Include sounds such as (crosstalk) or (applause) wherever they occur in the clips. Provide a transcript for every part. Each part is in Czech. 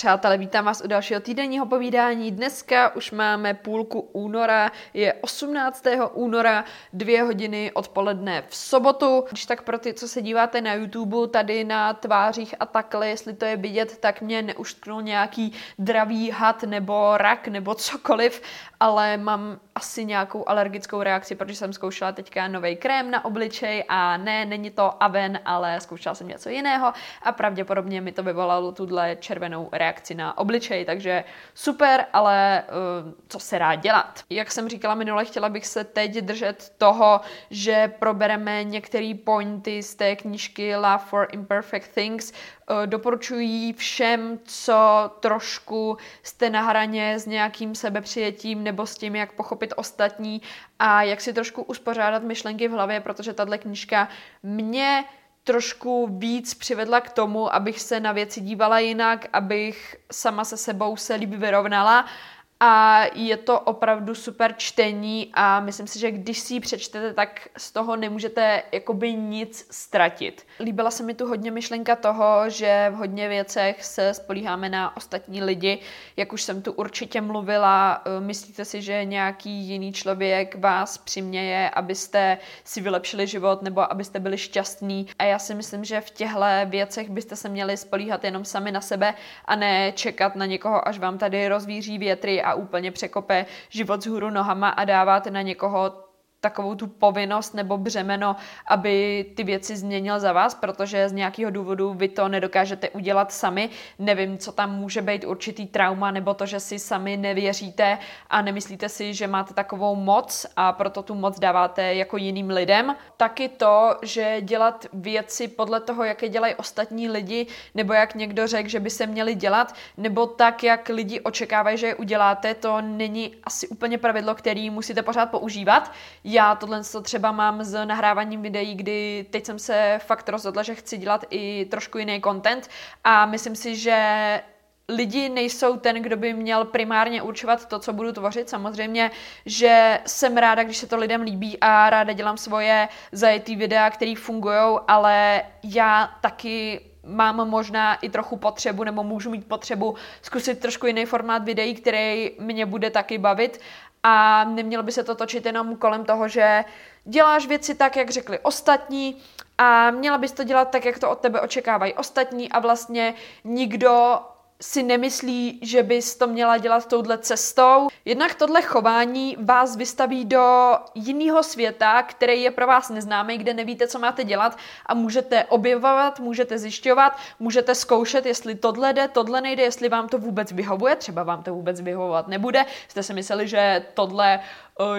Přátelé, vítám vás u dalšího týdenního povídání. Dneska už máme půlku února, je 18. února, dvě hodiny odpoledne v sobotu. Když tak pro ty, co se díváte na YouTube, tady na tvářích a takhle, jestli to je vidět, tak mě neuštknul nějaký dravý had nebo rak nebo cokoliv, ale mám asi nějakou alergickou reakci, protože jsem zkoušela teďka nový krém na obličej a ne, není to Aven, ale zkoušela jsem něco jiného a pravděpodobně mi to vyvolalo tuhle červenou reakci na obličej, takže super, ale uh, co se dá dělat? Jak jsem říkala minule, chtěla bych se teď držet toho, že probereme některé pointy z té knížky Love for Imperfect Things, Eh, doporučuji všem, co trošku jste na hraně s nějakým sebepřijetím nebo s tím, jak pochopit ostatní a jak si trošku uspořádat myšlenky v hlavě, protože tahle knížka mě trošku víc přivedla k tomu, abych se na věci dívala jinak, abych sama se sebou se líbí vyrovnala a je to opravdu super čtení a myslím si, že když si ji přečtete, tak z toho nemůžete jakoby nic ztratit. Líbila se mi tu hodně myšlenka toho, že v hodně věcech se spolíháme na ostatní lidi, jak už jsem tu určitě mluvila, eh, myslíte si, že nějaký jiný člověk vás přiměje, abyste si vylepšili život nebo abyste byli šťastní a já si myslím, že v těchto věcech byste se měli spolíhat jenom sami na sebe a ne čekat na někoho, až vám tady rozvíří větry a úplně překope život z hůru nohama a dáváte na někoho takovou tu povinnost nebo břemeno, aby ty věci změnil za vás, protože z nějakého důvodu vy to nedokážete udělat sami. Nevím, co tam může být určitý trauma, nebo to, že si sami nevěříte a nemyslíte si, že máte takovou moc a proto tu moc dáváte jako jiným lidem. Taky to, že dělat věci podle toho, jak je dělají ostatní lidi, nebo jak někdo řekl, že by se měli dělat, nebo tak, jak lidi očekávají, že je uděláte, to není asi úplně pravidlo, který musíte pořád používat já tohle třeba mám s nahráváním videí, kdy teď jsem se fakt rozhodla, že chci dělat i trošku jiný content a myslím si, že lidi nejsou ten, kdo by měl primárně určovat to, co budu tvořit. Samozřejmě, že jsem ráda, když se to lidem líbí a ráda dělám svoje zajetý videa, které fungují, ale já taky mám možná i trochu potřebu, nebo můžu mít potřebu zkusit trošku jiný formát videí, který mě bude taky bavit a nemělo by se to točit jenom kolem toho, že děláš věci tak, jak řekli ostatní a měla bys to dělat tak, jak to od tebe očekávají ostatní a vlastně nikdo si nemyslí, že bys to měla dělat touhle cestou. Jednak tohle chování vás vystaví do jiného světa, který je pro vás neznámý, kde nevíte, co máte dělat a můžete objevovat, můžete zjišťovat, můžete zkoušet, jestli tohle jde, tohle nejde, jestli vám to vůbec vyhovuje, třeba vám to vůbec vyhovovat nebude. Jste si mysleli, že tohle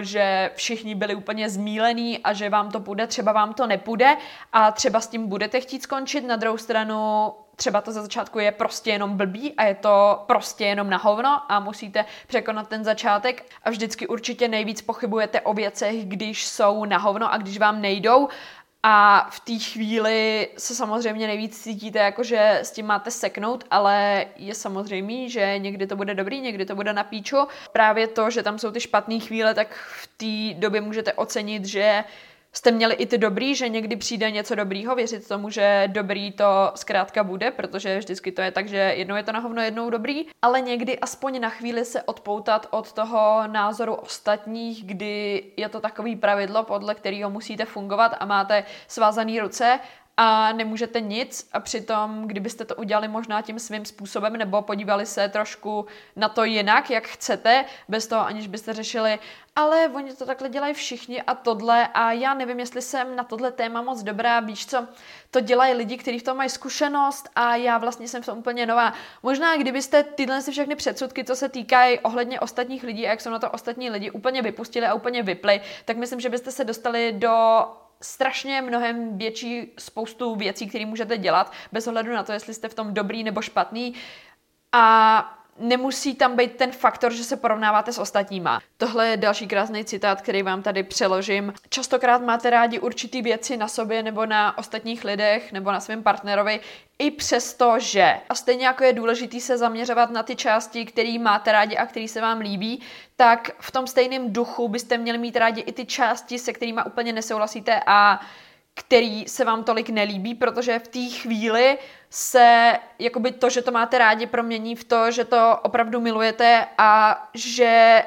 že všichni byli úplně zmílení a že vám to půjde, třeba vám to nepůjde a třeba s tím budete chtít skončit. Na druhou stranu třeba to za začátku je prostě jenom blbý a je to prostě jenom na hovno a musíte překonat ten začátek a vždycky určitě nejvíc pochybujete o věcech, když jsou na hovno a když vám nejdou a v té chvíli se samozřejmě nejvíc cítíte, jako že s tím máte seknout, ale je samozřejmé, že někdy to bude dobrý, někdy to bude na píču. Právě to, že tam jsou ty špatné chvíle, tak v té době můžete ocenit, že jste měli i ty dobrý, že někdy přijde něco dobrýho, věřit tomu, že dobrý to zkrátka bude, protože vždycky to je tak, že jednou je to na hovno, jednou dobrý, ale někdy aspoň na chvíli se odpoutat od toho názoru ostatních, kdy je to takový pravidlo, podle kterého musíte fungovat a máte svázané ruce a nemůžete nic a přitom, kdybyste to udělali možná tím svým způsobem nebo podívali se trošku na to jinak, jak chcete, bez toho aniž byste řešili, ale oni to takhle dělají všichni a tohle a já nevím, jestli jsem na tohle téma moc dobrá, víš co, to dělají lidi, kteří v tom mají zkušenost a já vlastně jsem v tom úplně nová. Možná kdybyste tyhle si všechny předsudky, co se týkají ohledně ostatních lidí a jak jsou na to ostatní lidi, úplně vypustili a úplně vypli, tak myslím, že byste se dostali do strašně mnohem větší spoustu věcí, které můžete dělat, bez ohledu na to, jestli jste v tom dobrý nebo špatný. A nemusí tam být ten faktor, že se porovnáváte s ostatníma. Tohle je další krásný citát, který vám tady přeložím. Častokrát máte rádi určitý věci na sobě nebo na ostatních lidech nebo na svém partnerovi, i přesto, že. A stejně jako je důležitý se zaměřovat na ty části, které máte rádi a které se vám líbí, tak v tom stejném duchu byste měli mít rádi i ty části, se kterými úplně nesouhlasíte a který se vám tolik nelíbí, protože v té chvíli se jakoby to, že to máte rádi, promění v to, že to opravdu milujete a že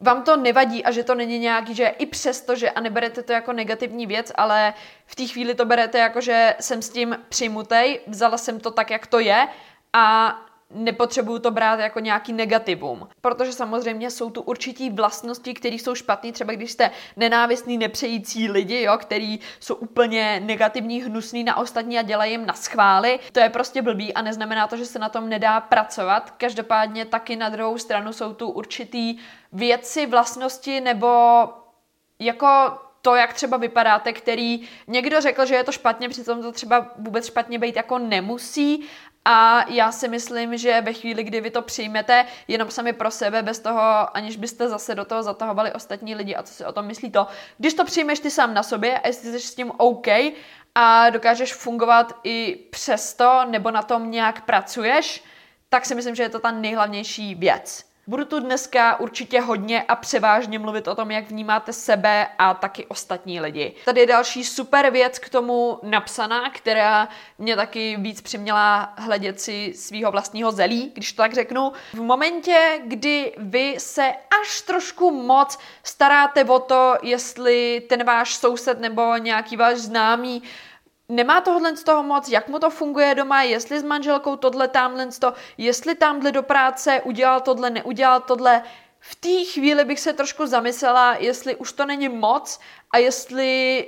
vám to nevadí a že to není nějaký, že i přesto, že a neberete to jako negativní věc, ale v té chvíli to berete jako, že jsem s tím přijmutej, vzala jsem to tak, jak to je a nepotřebuju to brát jako nějaký negativum. Protože samozřejmě jsou tu určitý vlastnosti, které jsou špatné, třeba když jste nenávistný, nepřející lidi, jo, který jsou úplně negativní, hnusný na ostatní a dělají jim na schvály. To je prostě blbý a neznamená to, že se na tom nedá pracovat. Každopádně taky na druhou stranu jsou tu určitý věci, vlastnosti nebo jako to, jak třeba vypadáte, který někdo řekl, že je to špatně, přitom to třeba vůbec špatně být jako nemusí a já si myslím, že ve chvíli, kdy vy to přijmete jenom sami pro sebe, bez toho, aniž byste zase do toho zatahovali ostatní lidi a co si o tom myslí to, když to přijmeš ty sám na sobě a jestli jsi s tím OK a dokážeš fungovat i přesto, nebo na tom nějak pracuješ, tak si myslím, že je to ta nejhlavnější věc. Budu tu dneska určitě hodně a převážně mluvit o tom, jak vnímáte sebe a taky ostatní lidi. Tady je další super věc k tomu napsaná, která mě taky víc přiměla hledět si svého vlastního zelí, když to tak řeknu. V momentě, kdy vy se až trošku moc staráte o to, jestli ten váš soused nebo nějaký váš známý nemá tohle z toho moc, jak mu to funguje doma, jestli s manželkou tohle, tamhle to, jestli tamhle do práce udělal tohle, neudělal tohle. V té chvíli bych se trošku zamyslela, jestli už to není moc a jestli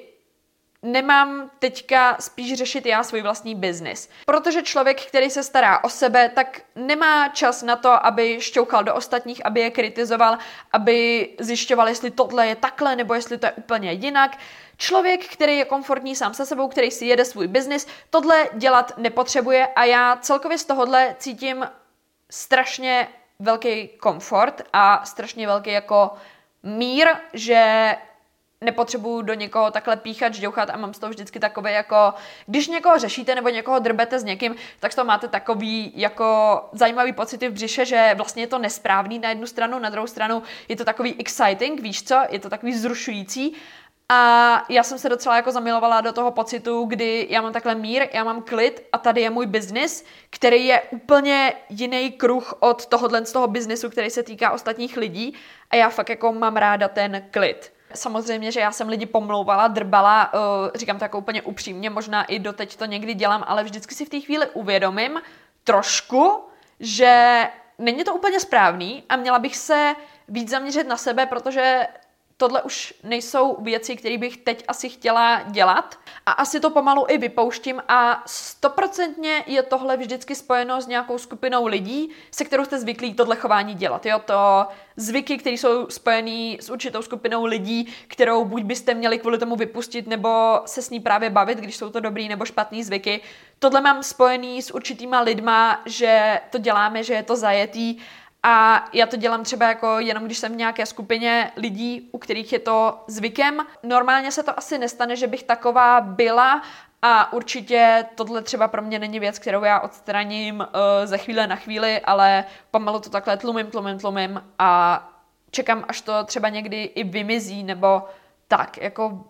nemám teďka spíš řešit já svůj vlastní biznis. Protože člověk, který se stará o sebe, tak nemá čas na to, aby šťoukal do ostatních, aby je kritizoval, aby zjišťoval, jestli tohle je takhle, nebo jestli to je úplně jinak. Člověk, který je komfortní sám se sebou, který si jede svůj biznis, tohle dělat nepotřebuje a já celkově z tohohle cítím strašně velký komfort a strašně velký jako mír, že nepotřebuju do někoho takhle píchat, žďouchat a mám z toho vždycky takové jako, když někoho řešíte nebo někoho drbete s někým, tak to máte takový jako zajímavý pocity v břiše, že vlastně je to nesprávný na jednu stranu, na druhou stranu je to takový exciting, víš co, je to takový zrušující a já jsem se docela jako zamilovala do toho pocitu, kdy já mám takhle mír, já mám klid a tady je můj biznis, který je úplně jiný kruh od tohohle z toho biznesu, který se týká ostatních lidí. A já fakt jako mám ráda ten klid. Samozřejmě, že já jsem lidi pomlouvala, drbala, uh, říkám to jako úplně upřímně, možná i doteď to někdy dělám, ale vždycky si v té chvíli uvědomím trošku, že není to úplně správný a měla bych se víc zaměřit na sebe, protože tohle už nejsou věci, které bych teď asi chtěla dělat a asi to pomalu i vypouštím a stoprocentně je tohle vždycky spojeno s nějakou skupinou lidí, se kterou jste zvyklí tohle chování dělat. Jo, to zvyky, které jsou spojené s určitou skupinou lidí, kterou buď byste měli kvůli tomu vypustit, nebo se s ní právě bavit, když jsou to dobrý nebo špatný zvyky. Tohle mám spojený s určitýma lidma, že to děláme, že je to zajetý a já to dělám třeba jako jenom, když jsem v nějaké skupině lidí, u kterých je to zvykem. Normálně se to asi nestane, že bych taková byla a určitě tohle třeba pro mě není věc, kterou já odstraním uh, ze chvíle na chvíli, ale pomalu to takhle tlumím, tlumím, tlumím a čekám, až to třeba někdy i vymizí, nebo tak, jako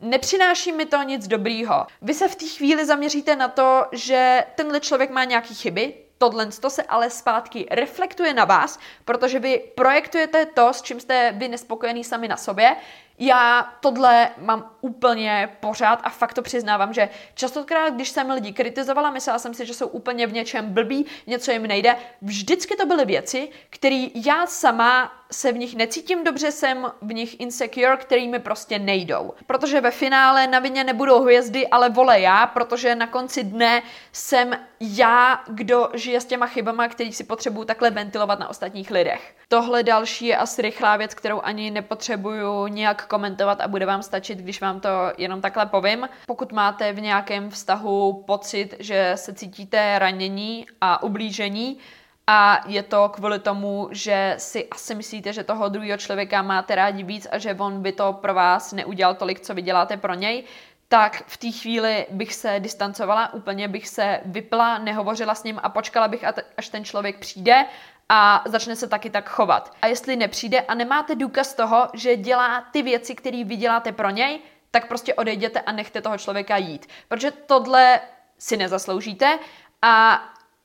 nepřináší mi to nic dobrýho. Vy se v té chvíli zaměříte na to, že tenhle člověk má nějaké chyby, tohle to se ale zpátky reflektuje na vás, protože vy projektujete to, s čím jste vy nespokojený sami na sobě já tohle mám úplně pořád a fakt to přiznávám, že častokrát, když jsem lidi kritizovala, myslela jsem si, že jsou úplně v něčem blbí, něco jim nejde. Vždycky to byly věci, které já sama se v nich necítím dobře, jsem v nich insecure, který mi prostě nejdou. Protože ve finále na vině nebudou hvězdy, ale vole já, protože na konci dne jsem já, kdo žije s těma chybama, který si potřebuju takhle ventilovat na ostatních lidech. Tohle další je asi rychlá věc, kterou ani nepotřebuju nějak komentovat a bude vám stačit, když vám to jenom takhle povím. Pokud máte v nějakém vztahu pocit, že se cítíte ranění a ublížení, a je to kvůli tomu, že si asi myslíte, že toho druhého člověka máte rádi víc a že on by to pro vás neudělal tolik, co vy děláte pro něj, tak v té chvíli bych se distancovala, úplně bych se vypla, nehovořila s ním a počkala bych, až ten člověk přijde a začne se taky tak chovat. A jestli nepřijde a nemáte důkaz toho, že dělá ty věci, které vy děláte pro něj, tak prostě odejděte a nechte toho člověka jít. Protože tohle si nezasloužíte a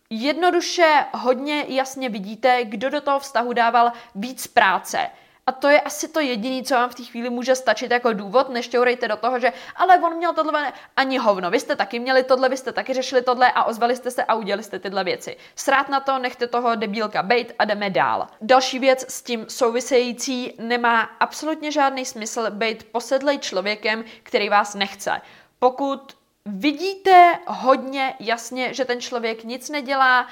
jednoduše hodně jasně vidíte, kdo do toho vztahu dával víc práce. A to je asi to jediné, co vám v té chvíli může stačit jako důvod, nešťourejte do toho, že ale on měl tohle, ani hovno, vy jste taky měli tohle, vy jste taky řešili tohle a ozvali jste se a udělali jste tyhle věci. Srát na to, nechte toho debílka bejt a jdeme dál. Další věc s tím související nemá absolutně žádný smysl být posedlej člověkem, který vás nechce. Pokud vidíte hodně jasně, že ten člověk nic nedělá,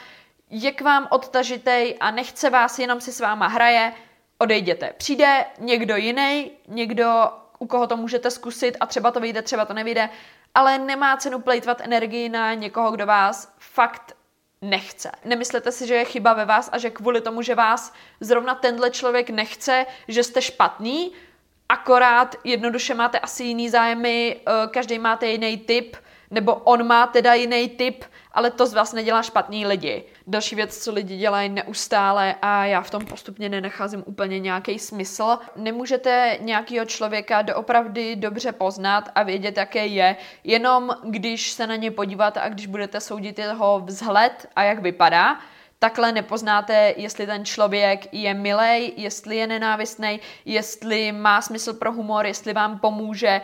je k vám odtažitej a nechce vás, jenom si s váma hraje, odejděte. Přijde někdo jiný, někdo, u koho to můžete zkusit a třeba to vyjde, třeba to nevyjde, ale nemá cenu plejtvat energii na někoho, kdo vás fakt nechce. Nemyslete si, že je chyba ve vás a že kvůli tomu, že vás zrovna tenhle člověk nechce, že jste špatný, akorát jednoduše máte asi jiný zájmy, eh, každý máte jiný typ, nebo on má teda jiný typ, ale to z vás nedělá špatný lidi. Další věc, co lidi dělají neustále a já v tom postupně nenacházím úplně nějaký smysl. Nemůžete nějakého člověka doopravdy dobře poznat a vědět, jaké je, jenom když se na ně podíváte a když budete soudit jeho vzhled a jak vypadá, takhle nepoznáte, jestli ten člověk je milej, jestli je nenávistný, jestli má smysl pro humor, jestli vám pomůže,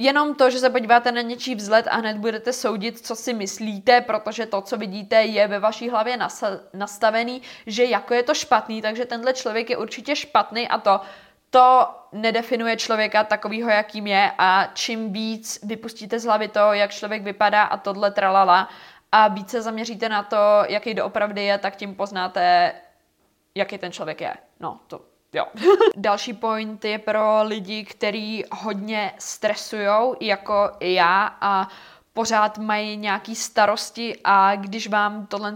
Jenom to, že se podíváte na něčí vzhled a hned budete soudit, co si myslíte, protože to, co vidíte, je ve vaší hlavě nastavený, že jako je to špatný, takže tenhle člověk je určitě špatný a to, to nedefinuje člověka takovýho, jakým je a čím víc vypustíte z hlavy to, jak člověk vypadá a tohle tralala a více se zaměříte na to, jaký doopravdy je, tak tím poznáte, jaký ten člověk je. No, to Jo. (laughs) Další point je pro lidi, kteří hodně stresujou, jako i já, a pořád mají nějaký starosti a když vám tohle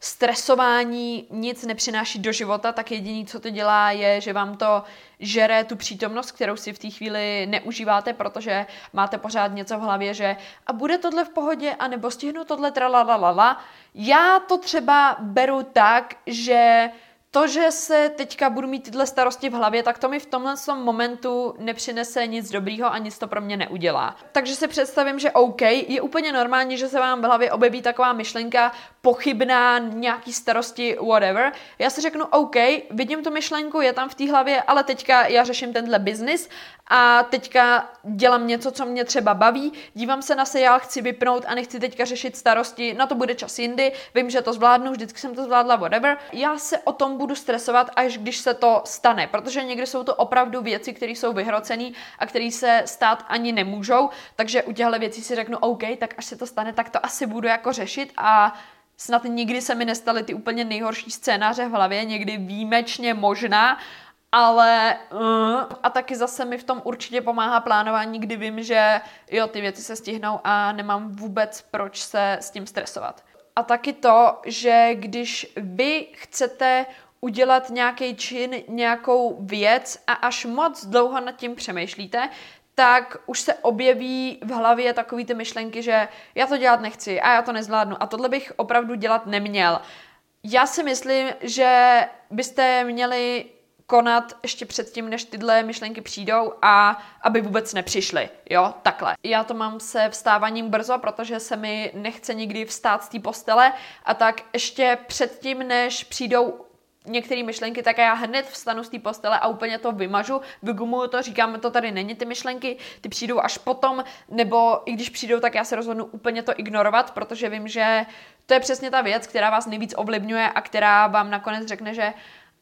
stresování nic nepřináší do života, tak jediný, co to dělá, je, že vám to žere tu přítomnost, kterou si v té chvíli neužíváte, protože máte pořád něco v hlavě, že a bude tohle v pohodě, anebo stihnu tohle tralalala. Já to třeba beru tak, že to, že se teďka budu mít tyhle starosti v hlavě, tak to mi v tomhle momentu nepřinese nic dobrýho a nic to pro mě neudělá. Takže si představím, že OK, je úplně normální, že se vám v hlavě objeví taková myšlenka pochybná, nějaký starosti, whatever. Já si řeknu OK, vidím tu myšlenku, je tam v té hlavě, ale teďka já řeším tenhle biznis a teďka dělám něco, co mě třeba baví, dívám se na seriál, chci vypnout a nechci teďka řešit starosti, na to bude čas jindy, vím, že to zvládnu, vždycky jsem to zvládla, whatever. Já se o tom budu stresovat, až když se to stane, protože někdy jsou to opravdu věci, které jsou vyhrocené a které se stát ani nemůžou, takže u těchto věcí si řeknu OK, tak až se to stane, tak to asi budu jako řešit a snad nikdy se mi nestaly ty úplně nejhorší scénáře v hlavě, někdy výjimečně možná, ale uh, a taky zase mi v tom určitě pomáhá plánování, kdy vím, že jo, ty věci se stihnou a nemám vůbec proč se s tím stresovat. A taky to, že když vy chcete udělat nějaký čin, nějakou věc a až moc dlouho nad tím přemýšlíte, tak už se objeví v hlavě takový ty myšlenky, že já to dělat nechci a já to nezvládnu a tohle bych opravdu dělat neměl. Já si myslím, že byste měli konat ještě předtím, než tyhle myšlenky přijdou a aby vůbec nepřišly, jo, takhle. Já to mám se vstávaním brzo, protože se mi nechce nikdy vstát z té postele a tak ještě předtím, než přijdou některé myšlenky, tak já hned vstanu z té postele a úplně to vymažu, vygumuju to, říkám, to tady není ty myšlenky, ty přijdou až potom, nebo i když přijdou, tak já se rozhodnu úplně to ignorovat, protože vím, že to je přesně ta věc, která vás nejvíc ovlivňuje a která vám nakonec řekne, že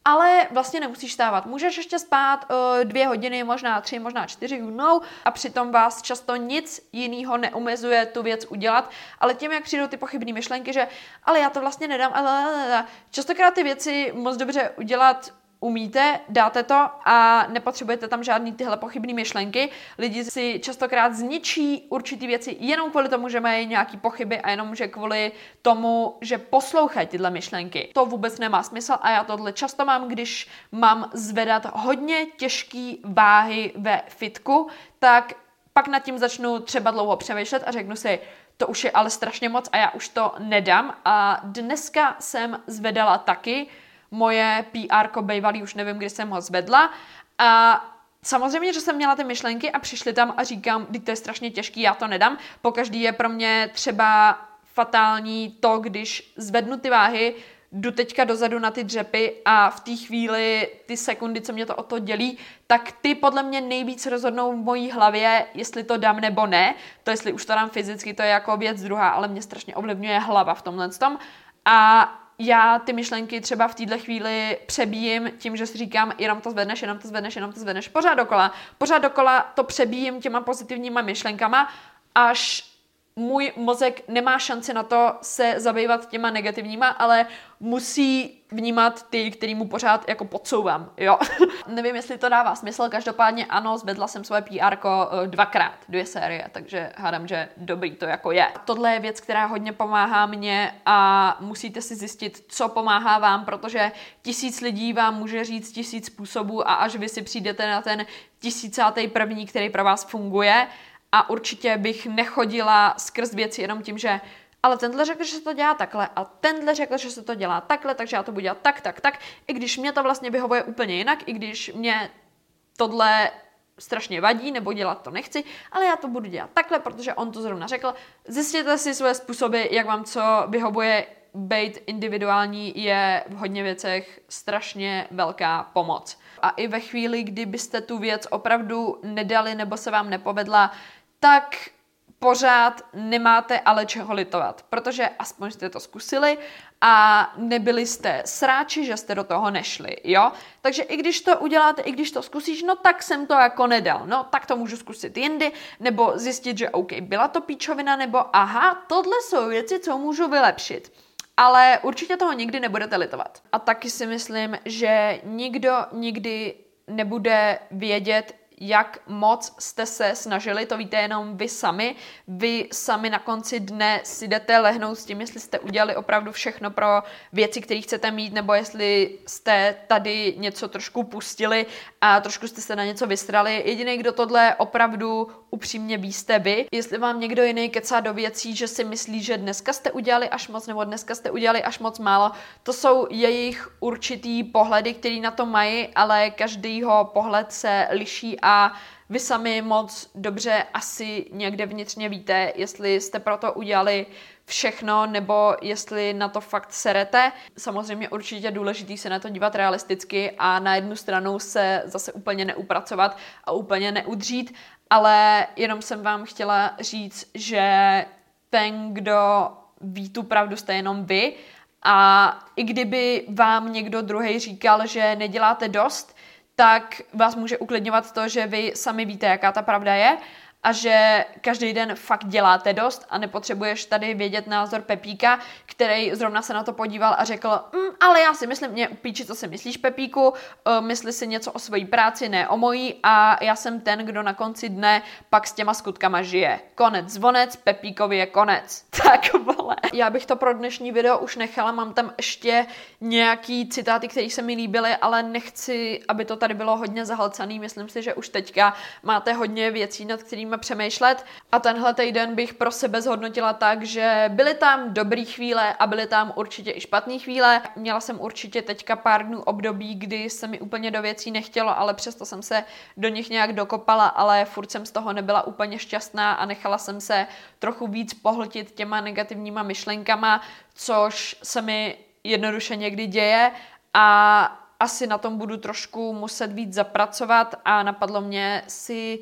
ale vlastně nemusíš stávat. Můžeš ještě spát uh, dvě hodiny, možná tři, možná čtyři, no, a přitom vás často nic jiného neumezuje tu věc udělat, ale tím, jak přijdou ty pochybné myšlenky, že ale já to vlastně nedám, ale častokrát ty věci moc dobře udělat umíte, dáte to a nepotřebujete tam žádný tyhle pochybné myšlenky. Lidi si častokrát zničí určitý věci jenom kvůli tomu, že mají nějaký pochyby a jenom že kvůli tomu, že poslouchají tyhle myšlenky. To vůbec nemá smysl a já tohle často mám, když mám zvedat hodně těžký váhy ve fitku, tak pak nad tím začnu třeba dlouho přemýšlet a řeknu si, to už je ale strašně moc a já už to nedám. A dneska jsem zvedala taky moje PR bývalý, už nevím, kdy jsem ho zvedla. A Samozřejmě, že jsem měla ty myšlenky a přišli tam a říkám, teď to je strašně těžký, já to nedám. Po každý je pro mě třeba fatální to, když zvednu ty váhy, jdu teďka dozadu na ty dřepy a v té chvíli, ty sekundy, co mě to o to dělí, tak ty podle mě nejvíc rozhodnou v mojí hlavě, jestli to dám nebo ne. To, jestli už to dám fyzicky, to je jako věc druhá, ale mě strašně ovlivňuje hlava v tomhle tom. A já ty myšlenky třeba v této chvíli přebíjím tím, že si říkám, jenom to zvedneš, jenom to zvedneš, jenom to zvedneš, pořád dokola. Pořád dokola to přebíjím těma pozitivníma myšlenkama, až můj mozek nemá šanci na to se zabývat těma negativníma, ale musí vnímat ty, který mu pořád jako podsouvám, jo. (laughs) Nevím, jestli to dává smysl, každopádně ano, zvedla jsem svoje PR eh, dvakrát, dvě série, takže hádám, že dobrý to jako je. Tohle je věc, která hodně pomáhá mně a musíte si zjistit, co pomáhá vám, protože tisíc lidí vám může říct tisíc způsobů a až vy si přijdete na ten tisícátý první, který pro vás funguje, a určitě bych nechodila skrz věci jenom tím, že ale tenhle řekl, že se to dělá takhle a tenhle řekl, že se to dělá takhle, takže já to budu dělat tak, tak, tak, i když mě to vlastně vyhovuje úplně jinak, i když mě tohle strašně vadí nebo dělat to nechci, ale já to budu dělat takhle, protože on to zrovna řekl. Zjistěte si své způsoby, jak vám co vyhovuje. Být individuální je v hodně věcech strašně velká pomoc. A i ve chvíli, kdy byste tu věc opravdu nedali nebo se vám nepovedla, tak pořád nemáte ale čeho litovat, protože aspoň jste to zkusili a nebyli jste sráči, že jste do toho nešli, jo? Takže i když to uděláte, i když to zkusíš, no tak jsem to jako nedal, no tak to můžu zkusit jindy, nebo zjistit, že OK, byla to píčovina, nebo aha, tohle jsou věci, co můžu vylepšit. Ale určitě toho nikdy nebudete litovat. A taky si myslím, že nikdo nikdy nebude vědět, jak moc jste se snažili, to víte jenom vy sami. Vy sami na konci dne si jdete lehnout s tím, jestli jste udělali opravdu všechno pro věci, které chcete mít, nebo jestli jste tady něco trošku pustili a trošku jste se na něco vystrali. Jediný, kdo tohle opravdu upřímně vy. Jestli vám někdo jiný kecá do věcí, že si myslí, že dneska jste udělali až moc, nebo dneska jste udělali až moc málo, to jsou jejich určitý pohledy, který na to mají, ale každýho pohled se liší a vy sami moc dobře asi někde vnitřně víte, jestli jste pro to udělali všechno, nebo jestli na to fakt serete. Samozřejmě určitě důležitý se na to dívat realisticky a na jednu stranu se zase úplně neupracovat a úplně neudřít, ale jenom jsem vám chtěla říct, že ten, kdo ví tu pravdu, jste jenom vy. A i kdyby vám někdo druhý říkal, že neděláte dost, tak vás může uklidňovat to, že vy sami víte, jaká ta pravda je a že každý den fakt děláte dost a nepotřebuješ tady vědět názor Pepíka, který zrovna se na to podíval a řekl, mm, ale já si myslím, mě upíči, co si myslíš Pepíku, uh, mysli si něco o svojí práci, ne o mojí a já jsem ten, kdo na konci dne pak s těma skutkama žije. Konec zvonec, Pepíkovi je konec. (laughs) Tak vole. Já bych to pro dnešní video už nechala, mám tam ještě nějaký citáty, které se mi líbily, ale nechci, aby to tady bylo hodně zahlcený. Myslím si, že už teďka máte hodně věcí, nad kterými kterými přemýšlet. A tenhle týden bych pro sebe zhodnotila tak, že byly tam dobré chvíle a byly tam určitě i špatné chvíle. Měla jsem určitě teďka pár dnů období, kdy se mi úplně do věcí nechtělo, ale přesto jsem se do nich nějak dokopala, ale furt jsem z toho nebyla úplně šťastná a nechala jsem se trochu víc pohltit těma negativníma myšlenkama, což se mi jednoduše někdy děje a asi na tom budu trošku muset víc zapracovat a napadlo mě si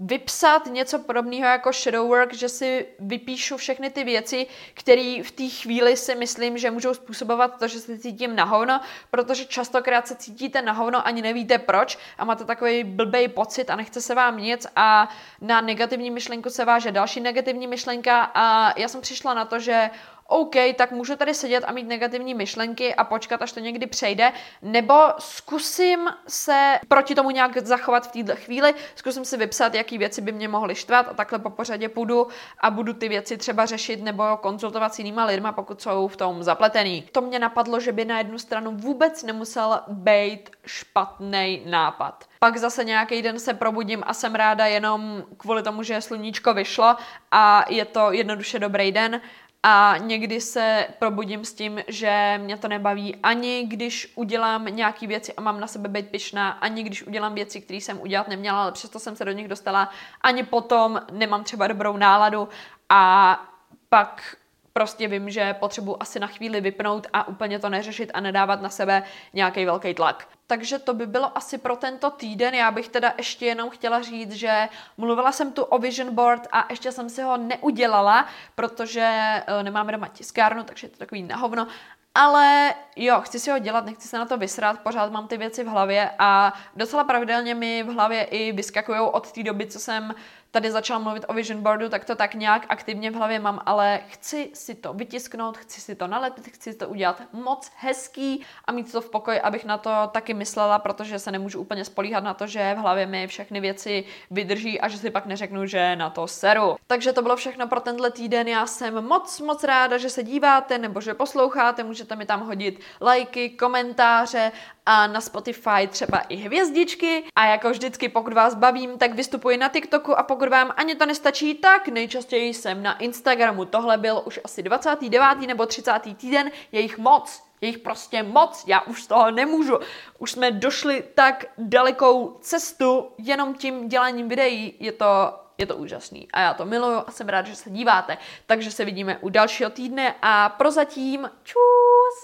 vypsat něco podobného jako shadow work, že si vypíšu všechny ty věci, které v té chvíli si myslím, že můžou způsobovat to, že se cítím na hovno, protože častokrát se cítíte na hovno, ani nevíte proč a máte takový blbej pocit a nechce se vám nic a na negativní myšlenku se váže další negativní myšlenka. A já jsem přišla na to, že OK, tak můžu tady sedět a mít negativní myšlenky a počkat, až to někdy přejde, nebo zkusím se proti tomu nějak zachovat v této chvíli, zkusím si vypsat, jaký věci by mě mohly štvat a takhle po pořadě půjdu a budu ty věci třeba řešit nebo konzultovat s jinýma lidma, pokud jsou v tom zapletený. To mě napadlo, že by na jednu stranu vůbec nemusel být špatný nápad. Pak zase nějaký den se probudím a jsem ráda jenom kvůli tomu, že sluníčko vyšlo a je to jednoduše dobrý den a někdy se probudím s tím, že mě to nebaví ani když udělám nějaký věci a mám na sebe být pyšná, ani když udělám věci, které jsem udělat neměla, ale přesto jsem se do nich dostala, ani potom nemám třeba dobrou náladu. A pak prostě vím, že potřebuji asi na chvíli vypnout a úplně to neřešit a nedávat na sebe nějaký velký tlak. Takže to by bylo asi pro tento týden. Já bych teda ještě jenom chtěla říct, že mluvila jsem tu o vision board a ještě jsem si ho neudělala, protože eh, nemáme doma tiskárnu, takže je to takový nahovno. Ale jo, chci si ho dělat, nechci se na to vysrat, pořád mám ty věci v hlavě a docela pravidelně mi v hlavě i vyskakují od té doby, co jsem tady začala mluvit o vision boardu, tak to tak nějak aktivně v hlavě mám, ale chci si to vytisknout, chci si to nalepit, chci to udělat moc hezký a mít to v pokoji, abych na to taky myslela, protože se nemůžu úplně spolíhat na to, že v hlavě mi všechny věci vydrží a že si pak neřeknu, že na to seru. Takže to bylo všechno pro tenhle týden. Já jsem moc, moc ráda, že se díváte nebo že posloucháte. Můžete mi tam hodit lajky, komentáře a na Spotify třeba i hvězdičky. A jako vždycky, pokud vás bavím, tak vystupuji na TikToku a pokud vám ani to nestačí, tak nejčastěji jsem na Instagramu. Tohle byl už asi 29. nebo 30. týden, je jich moc. Je jich prostě moc, já už z toho nemůžu. Už jsme došli tak dalekou cestu jenom tím děláním videí. Je to je to úžasný a já to miluju a jsem rád, že se díváte. Takže se vidíme u dalšího týdne a prozatím čus!